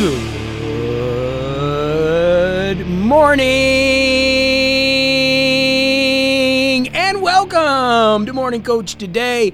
Good morning and welcome to Morning Coach today.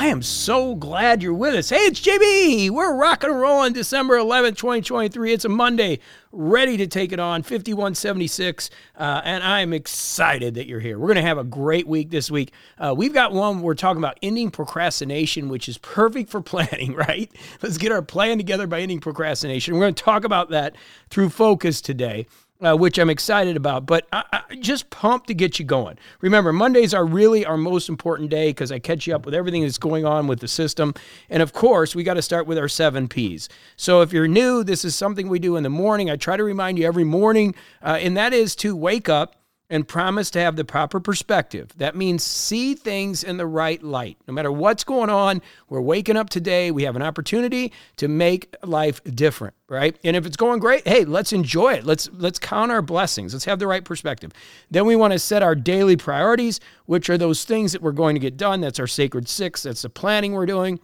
I am so glad you're with us. Hey, it's JB. We're rocking and rolling December 11th, 2023. It's a Monday, ready to take it on, 5176. Uh, and I'm excited that you're here. We're going to have a great week this week. Uh, we've got one we're talking about ending procrastination, which is perfect for planning, right? Let's get our plan together by ending procrastination. We're going to talk about that through focus today uh, which I'm excited about, but I, I just pumped to get you going. Remember, Mondays are really our most important day because I catch you up with everything that's going on with the system. And of course, we got to start with our seven P's. So if you're new, this is something we do in the morning. I try to remind you every morning, uh, and that is to wake up and promise to have the proper perspective. That means see things in the right light. No matter what's going on, we're waking up today. We have an opportunity to make life different, right? And if it's going great, hey, let's enjoy it. Let's let's count our blessings. Let's have the right perspective. Then we want to set our daily priorities, which are those things that we're going to get done. That's our sacred 6. That's the planning we're doing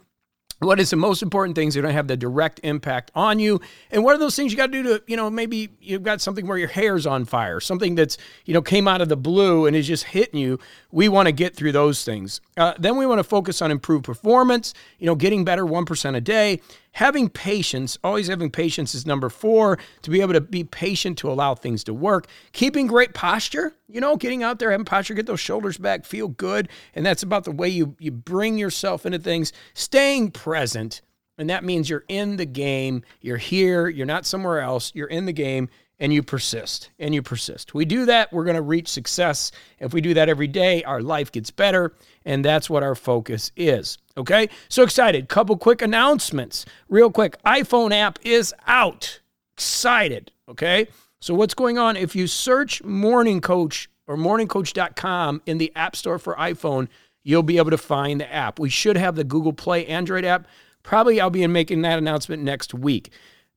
what is the most important things that don't have the direct impact on you? And what are those things you got to do to you know maybe you've got something where your hair's on fire something that's you know came out of the blue and is just hitting you. We want to get through those things. Uh, then we want to focus on improved performance you know getting better 1% a day having patience, always having patience is number four, to be able to be patient to allow things to work. Keeping great posture, you know, getting out there, having posture, get those shoulders back, feel good. And that's about the way you, you bring yourself into things. Staying present, and that means you're in the game, you're here, you're not somewhere else, you're in the game and you persist and you persist. We do that, we're to reach success. If we do that every day, our life gets better, and that's what our focus is. Okay? So excited. Couple quick announcements. Real quick. iPhone app is out. Excited. Okay? So what's going on if you search Morning Coach or morningcoach.com in the App Store for iPhone, you'll be able to find the app. We should have the Google Play Android app. Probably I'll be making that announcement next week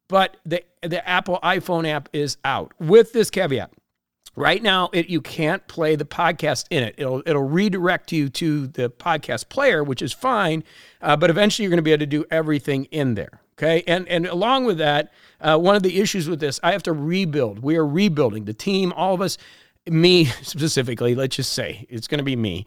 but the the Apple iPhone app is out with this caveat. Right now, it, you can't play the podcast in it. It'll it'll redirect you to the podcast player, which is fine. Uh, but eventually, you're going to be able to do everything in there. Okay, and and along with that, uh, one of the issues with this, I have to rebuild. We are rebuilding the team, all of us, me specifically. Let's just say it's going to be me.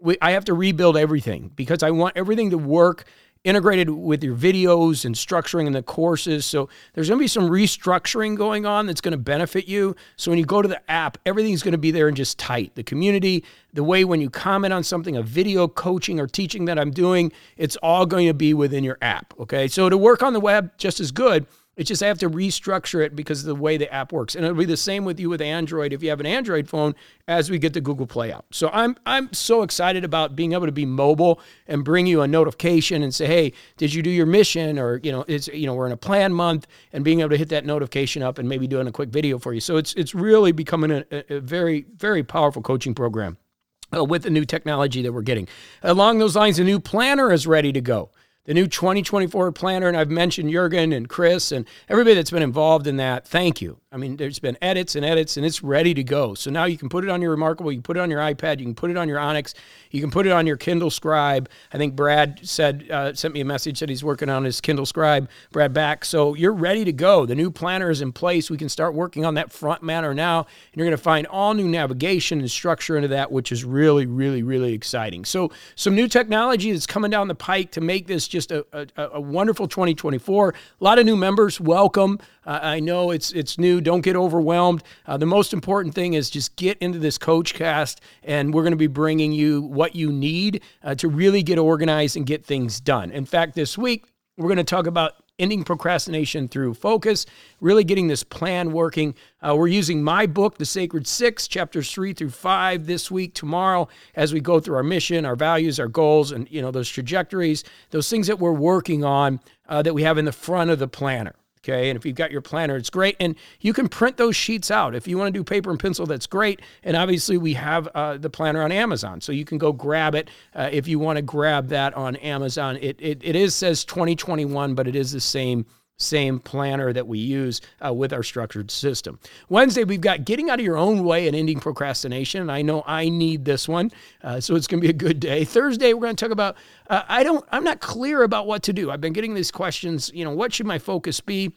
We, I have to rebuild everything because I want everything to work integrated with your videos and structuring in the courses. So there's going to be some restructuring going on that's going to benefit you. So when you go to the app, everything's going to be there and just tight. The community, the way when you comment on something, a video coaching or teaching that I'm doing, it's all going to be within your app. Okay. So to work on the web just as good, it's just I have to restructure it because of the way the app works. And it'll be the same with you with Android if you have an Android phone as we get the Google Play out. So I'm I'm so excited about being able to be mobile and bring you a notification and say, "Hey, did you do your mission?" or, you know, it's you know, we're in a plan month and being able to hit that notification up and maybe doing a quick video for you. So it's it's really becoming a, a very very powerful coaching program. Uh, with the new technology that we're getting. Along those lines, a new planner is ready to go the new 2024 planner. And I've mentioned Jurgen and Chris and everybody that's been involved in that. Thank you. I mean, there's been edits and edits, and it's ready to go. So now you can put it on your Remarkable, you can put it on your iPad, you can put it on your Onyx, you can put it on your Kindle Scribe. I think Brad said uh, sent me a message that he's working on his Kindle Scribe. Brad back, so you're ready to go. The new planner is in place. We can start working on that front matter now, and you're going to find all new navigation and structure into that, which is really, really, really exciting. So some new technology that's coming down the pike to make this just a, a, a wonderful 2024. A lot of new members, welcome. Uh, I know it's it's new. Don't get overwhelmed. Uh, the most important thing is just get into this coach cast, and we're going to be bringing you what you need uh, to really get organized and get things done. In fact, this week we're going to talk about ending procrastination through focus, really getting this plan working. Uh, we're using my book, The Sacred Six, chapters three through five, this week, tomorrow, as we go through our mission, our values, our goals, and you know those trajectories, those things that we're working on uh, that we have in the front of the planner. Okay. And if you've got your planner, it's great. And you can print those sheets out. If you want to do paper and pencil, that's great. And obviously, we have uh, the planner on Amazon. So you can go grab it uh, if you want to grab that on Amazon. It, it, it is says 2021, but it is the same same planner that we use uh, with our structured system. Wednesday, we've got getting out of your own way and ending procrastination. I know I need this one, uh, so it's going to be a good day. Thursday, we're going to talk about uh, I don't I'm not clear about what to do. I've been getting these questions. You know, what should my focus be?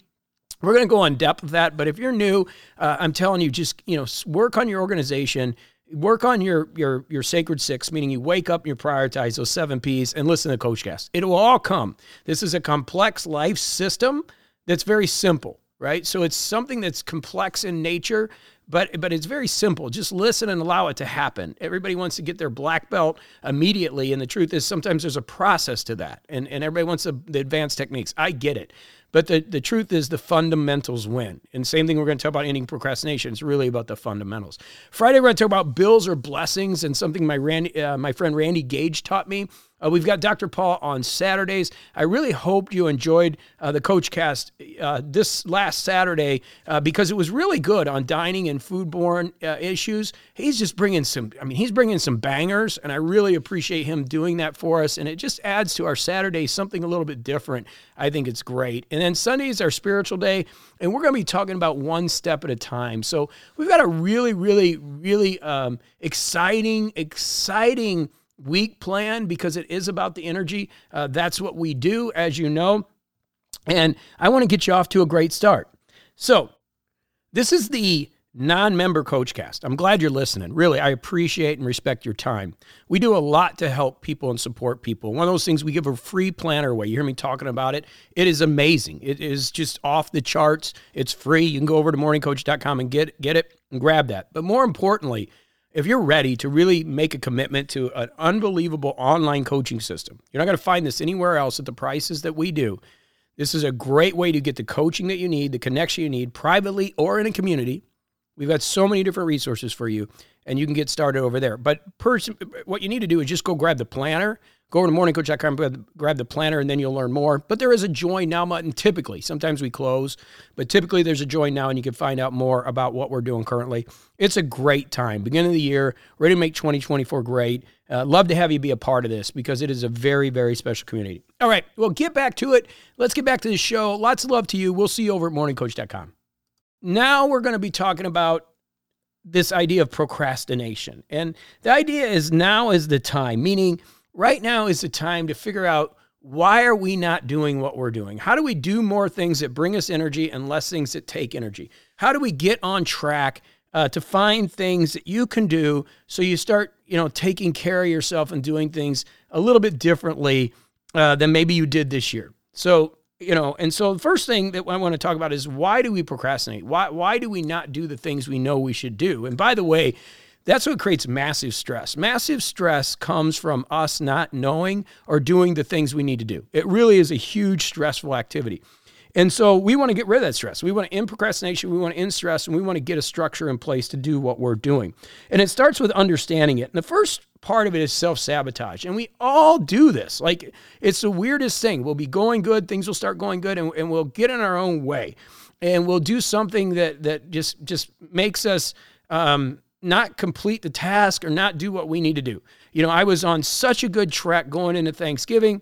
we're going to go in depth with that. But if you're new, uh, I'm telling you, just you know, work on your organization work on your your your sacred six, meaning you wake up and you prioritize those seven P's and listen to Coachcast. It will all come. This is a complex life system that's very simple, right? So it's something that's complex in nature, but but it's very simple. Just listen and allow it to happen. Everybody wants to get their black belt immediately, and the truth is sometimes there's a process to that, and and everybody wants the, the advanced techniques. I get it. But the, the truth is the fundamentals win. And same thing we're going to talk about ending procrastination. It's really about the fundamentals. Friday, we're going to talk about bills or blessings and something my, Randy, uh, my friend Randy Gage taught me. Uh, we've got Dr. Paul on Saturdays. I really hope you enjoyed uh, the Coach Cast uh, this last Saturday uh, because it was really good on dining and foodborne uh, issues. He's just bringing some, I mean, he's bringing some bangers, and I really appreciate him doing that for us. And it just adds to our Saturday something a little bit different. I think it's great. And then Sunday is our spiritual day, and we're going to be talking about one step at a time. So we've got a really, really, really um, exciting, exciting week plan because it is about the energy. Uh, that's what we do, as you know. And I want to get you off to a great start. So, this is the non member coach cast. I'm glad you're listening. Really, I appreciate and respect your time. We do a lot to help people and support people. One of those things, we give a free planner away. You hear me talking about it. It is amazing. It is just off the charts. It's free. You can go over to morningcoach.com and get, get it and grab that. But more importantly, if you're ready to really make a commitment to an unbelievable online coaching system, you're not going to find this anywhere else at the prices that we do. This is a great way to get the coaching that you need, the connection you need, privately or in a community. We've got so many different resources for you, and you can get started over there. But person, what you need to do is just go grab the planner, Go over to morningcoach.com, grab the planner, and then you'll learn more. But there is a join now button typically. Sometimes we close, but typically there's a join now, and you can find out more about what we're doing currently. It's a great time. Beginning of the year, ready to make 2024 great. Uh, love to have you be a part of this because it is a very, very special community. All right, well, get back to it. Let's get back to the show. Lots of love to you. We'll see you over at morningcoach.com. Now we're going to be talking about this idea of procrastination. And the idea is now is the time, meaning – right now is the time to figure out why are we not doing what we're doing? How do we do more things that bring us energy and less things that take energy? How do we get on track uh, to find things that you can do so you start, you know, taking care of yourself and doing things a little bit differently uh, than maybe you did this year? So, you know, and so the first thing that I want to talk about is why do we procrastinate? Why why do we not do the things we know we should do? And by the way, that's what creates massive stress. Massive stress comes from us not knowing or doing the things we need to do. It really is a huge stressful activity. And so we want to get rid of that stress. We want to end procrastination, we want to end stress, and we want to get a structure in place to do what we're doing. And it starts with understanding it. And the first part of it is self sabotage. And we all do this. Like, it's the weirdest thing. We'll be going good, things will start going good, and, and we'll get in our own way. And we'll do something that, that just, just makes us um, not complete the task or not do what we need to do. You know, I was on such a good track going into Thanksgiving.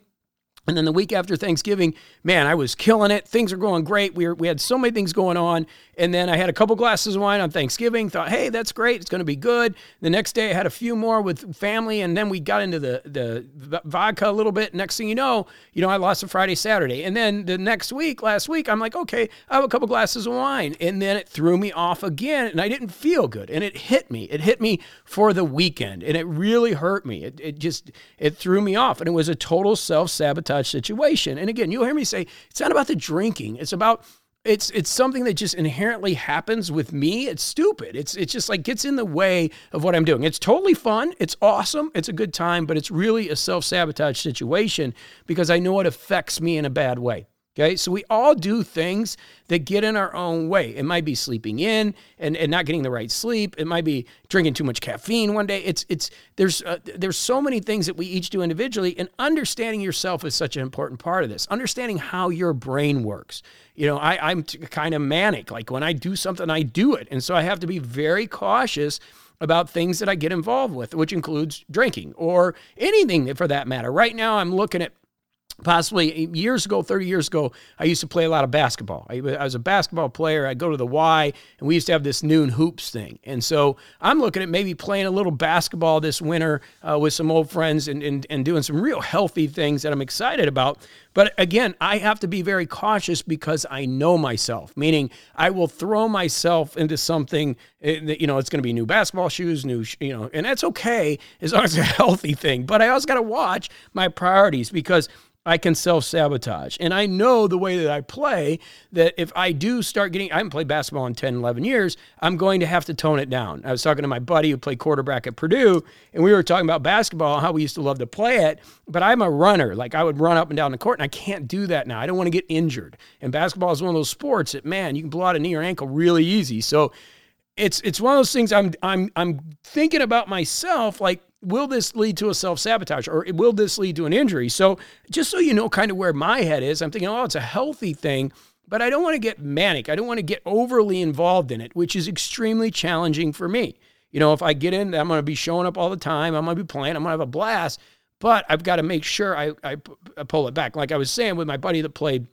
And then the week after Thanksgiving, man, I was killing it. Things are going great. We, were, we had so many things going on. And then I had a couple glasses of wine on Thanksgiving, thought, hey, that's great. It's going to be good. The next day I had a few more with family. And then we got into the, the vodka a little bit. Next thing you know, you know, I lost a Friday, Saturday. And then the next week, last week, I'm like, okay, I have a couple glasses of wine. And then it threw me off again. And I didn't feel good. And it hit me. It hit me for the weekend. And it really hurt me. It, it just, it threw me off. And it was a total self sabotage situation. And again, you'll hear me say, it's not about the drinking. It's about it's it's something that just inherently happens with me. It's stupid. It's it's just like gets in the way of what I'm doing. It's totally fun. It's awesome. It's a good time, but it's really a self-sabotage situation because I know it affects me in a bad way. Okay, so we all do things that get in our own way. It might be sleeping in and, and not getting the right sleep. It might be drinking too much caffeine one day. It's it's there's uh, there's so many things that we each do individually, and understanding yourself is such an important part of this. Understanding how your brain works. You know, I, I'm t- kind of manic. Like when I do something, I do it, and so I have to be very cautious about things that I get involved with, which includes drinking or anything for that matter. Right now, I'm looking at possibly years ago, 30 years ago, I used to play a lot of basketball. I, I, was a basketball player. I'd go to the Y, and we used to have this noon hoops thing. And so I'm looking at maybe playing a little basketball this winter uh, with some old friends and, and, and doing some real healthy things that I'm excited about. But again, I have to be very cautious because I know myself, meaning I will throw myself into something, that, you know, it's going to be new basketball shoes, new, you know, and that's okay as long as it's a healthy thing. But I also got to watch my priorities because I can self sabotage. And I know the way that I play that if I do start getting, I haven't played basketball in 10, 11 years, I'm going to have to tone it down. I was talking to my buddy who played quarterback at Purdue, and we were talking about basketball, how we used to love to play it. But I'm a runner. Like I would run up and down the court, and I can't do that now. I don't want to get injured. And basketball is one of those sports that, man, you can blow out a knee or ankle really easy. So it's it's one of those things I'm I'm I'm thinking about myself like will this lead to a self sabotage or will this lead to an injury? So, just so you know, kind of where my head is, I'm thinking, oh, it's a healthy thing, but I don't want to get manic. I don't want to get overly involved in it, which is extremely challenging for me. You know, if I get in, I'm going to be showing up all the time. I'm going to be playing. I'm going to have a blast, but I've got to make sure I, I, I pull it back. Like I was saying with my buddy that played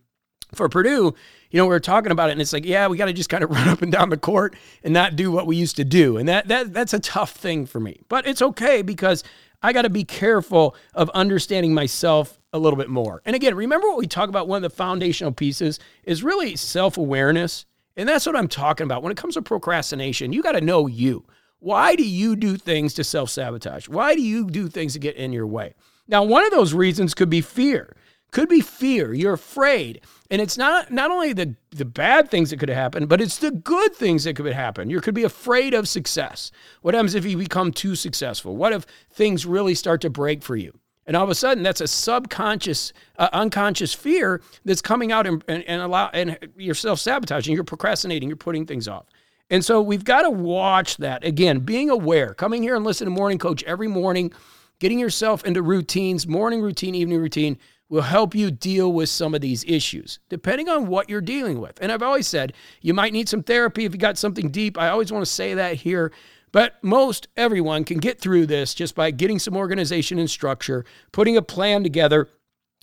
for Purdue, you know, we were talking about it, and it's like, yeah, we got to just kind of run up and down the court and not do what we used to do, and that that that's a tough thing for me. But it's okay because I got to be careful of understanding myself a little bit more. And again, remember what we talk about. One of the foundational pieces is really self awareness, and that's what I'm talking about when it comes to procrastination. You got to know you. Why do you do things to self sabotage? Why do you do things to get in your way? Now, one of those reasons could be fear. Could be fear. You're afraid. And it's not not only the, the bad things that could happen, but it's the good things that could happen. You could be afraid of success. What happens if you become too successful? What if things really start to break for you? And all of a sudden, that's a subconscious, uh, unconscious fear that's coming out and, and, and allow and you're self sabotaging, you're procrastinating, you're putting things off. And so we've got to watch that again, being aware, coming here and listening to Morning Coach every morning, getting yourself into routines, morning routine, evening routine will help you deal with some of these issues, depending on what you're dealing with. And I've always said you might need some therapy if you got something deep. I always want to say that here. But most everyone can get through this just by getting some organization and structure, putting a plan together,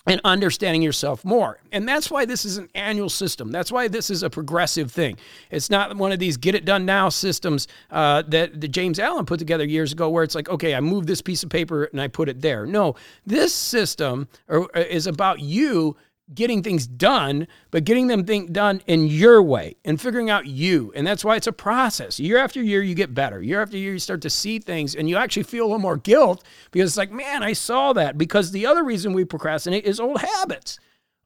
and understanding yourself more. And that's why this is an annual system. That's why this is a progressive thing. It's not one of these get it done now systems uh, that, that James Allen put together years ago, where it's like, okay, I move this piece of paper and I put it there. No, this system uh, is about you getting things done, but getting them thing done in your way and figuring out you. And that's why it's a process. Year after year, you get better. Year after year, you start to see things and you actually feel a little more guilt because it's like, man, I saw that. Because the other reason we procrastinate is old habits.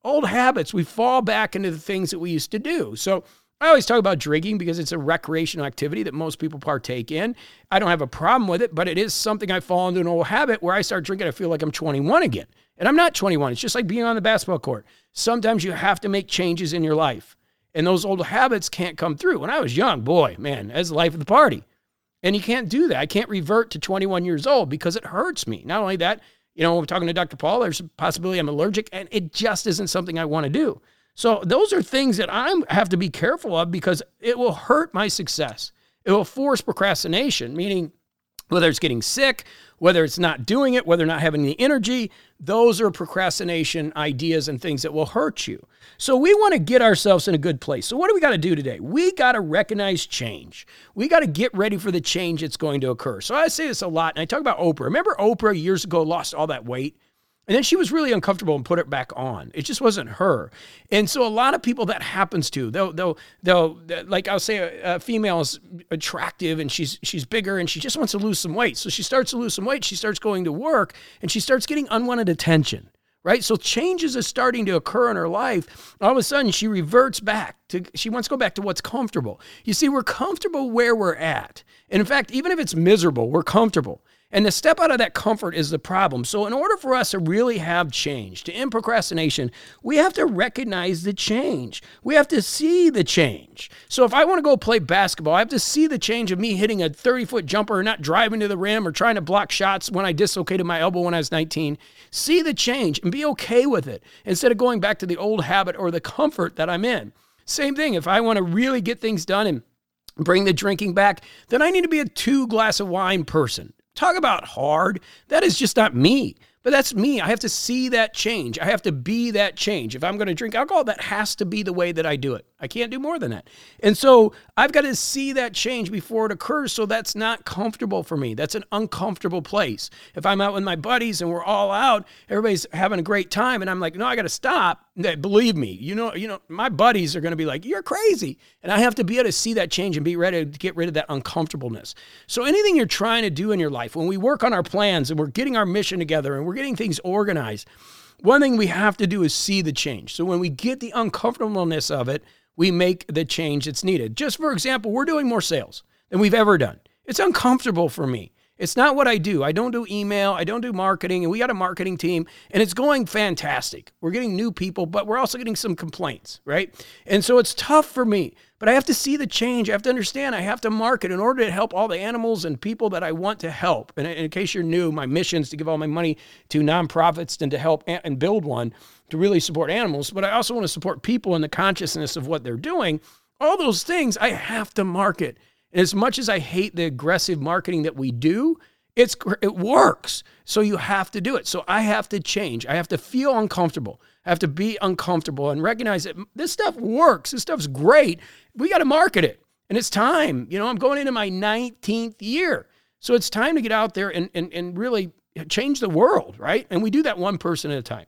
Old habits. We fall back into the things that we used to do. So I always talk about drinking because it's a recreational activity that most people partake in. I don't have a problem with it, but it is something I fall into an old habit where I start drinking, I feel like I'm 21 again. And I'm not 21. It's just like being on the basketball court. Sometimes you have to make changes in your life, and those old habits can't come through. When I was young, boy, man, that's the life of the party. And you can't do that. I can't revert to 21 years old because it hurts me. Not only that, you know, we're talking to Dr. Paul, there's a possibility I'm allergic, and it just isn't something I want to do. So those are things that I have to be careful of because it will hurt my success. It will force procrastination, meaning whether it's getting sick, whether it's not doing it, whether not having the energy, those are procrastination ideas and things that will hurt you. So we want to get ourselves in a good place. So what do we got to do today? We got to recognize change. We got to get ready for the change that's going to occur. So I say this a lot, and I talk about Oprah. Remember Oprah years ago lost all that weight? And then she was really uncomfortable and put it back on. It just wasn't her. And so a lot of people that happens to, they'll, they'll, they'll like I'll say a, a, female is attractive and she's, she's bigger and she just wants to lose some weight. So she starts to lose some weight. She starts going to work and she starts getting unwanted attention, right? So changes are starting to occur in her life. All of a sudden she reverts back to, she wants to go back to what's comfortable. You see, we're comfortable where we're at. And in fact, even if it's miserable, we're comfortable. And to step out of that comfort is the problem. So, in order for us to really have change, to end procrastination, we have to recognize the change. We have to see the change. So, if I want to go play basketball, I have to see the change of me hitting a 30 foot jumper or not driving to the rim or trying to block shots when I dislocated my elbow when I was 19. See the change and be okay with it instead of going back to the old habit or the comfort that I'm in. Same thing, if I want to really get things done and bring the drinking back, then I need to be a two glass of wine person. Talk about hard. That is just not me. But that's me. I have to see that change. I have to be that change. If I'm going to drink alcohol, that has to be the way that I do it. I can't do more than that. And so I've got to see that change before it occurs. So that's not comfortable for me. That's an uncomfortable place. If I'm out with my buddies and we're all out, everybody's having a great time, and I'm like, no, I got to stop. Believe me, you know, you know, my buddies are going to be like, you're crazy, and I have to be able to see that change and be ready to get rid of that uncomfortableness. So anything you're trying to do in your life, when we work on our plans and we're getting our mission together and we're getting things organized, one thing we have to do is see the change. So when we get the uncomfortableness of it, we make the change that's needed. Just for example, we're doing more sales than we've ever done. It's uncomfortable for me. It's not what I do. I don't do email, I don't do marketing, and we got a marketing team, and it's going fantastic. We're getting new people, but we're also getting some complaints, right? And so it's tough for me, but I have to see the change. I have to understand I have to market in order to help all the animals and people that I want to help. And in case you're new, my mission is to give all my money to nonprofits and to help and build one to really support animals, but I also want to support people in the consciousness of what they're doing. All those things I have to market. And as much as I hate the aggressive marketing that we do, it's it works. So you have to do it. So I have to change. I have to feel uncomfortable. I have to be uncomfortable and recognize that this stuff works. This stuff's great. We got to market it. And it's time. You know, I'm going into my 19th year. So it's time to get out there and, and, and really change the world, right? And we do that one person at a time.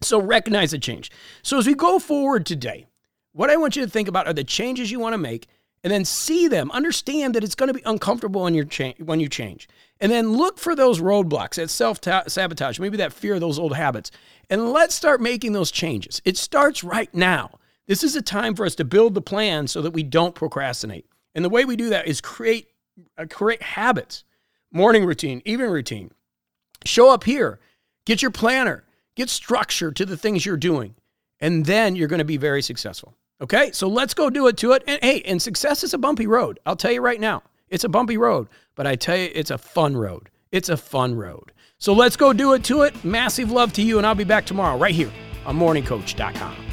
So recognize the change. So as we go forward today, what I want you to think about are the changes you want to make and then see them. Understand that it's going to be uncomfortable when, you cha- when you change. And then look for those roadblocks, that self sabotage, maybe that fear of those old habits. And let's start making those changes. It starts right now. This is a time for us to build the plan so that we don't procrastinate. And the way we do that is create, uh, create habits, morning routine, evening routine. Show up here, get your planner, get structure to the things you're doing, and then you're going to be very successful. Okay, so let's go do it to it. And hey, and success is a bumpy road. I'll tell you right now, it's a bumpy road, but I tell you, it's a fun road. It's a fun road. So let's go do it to it. Massive love to you, and I'll be back tomorrow right here on morningcoach.com.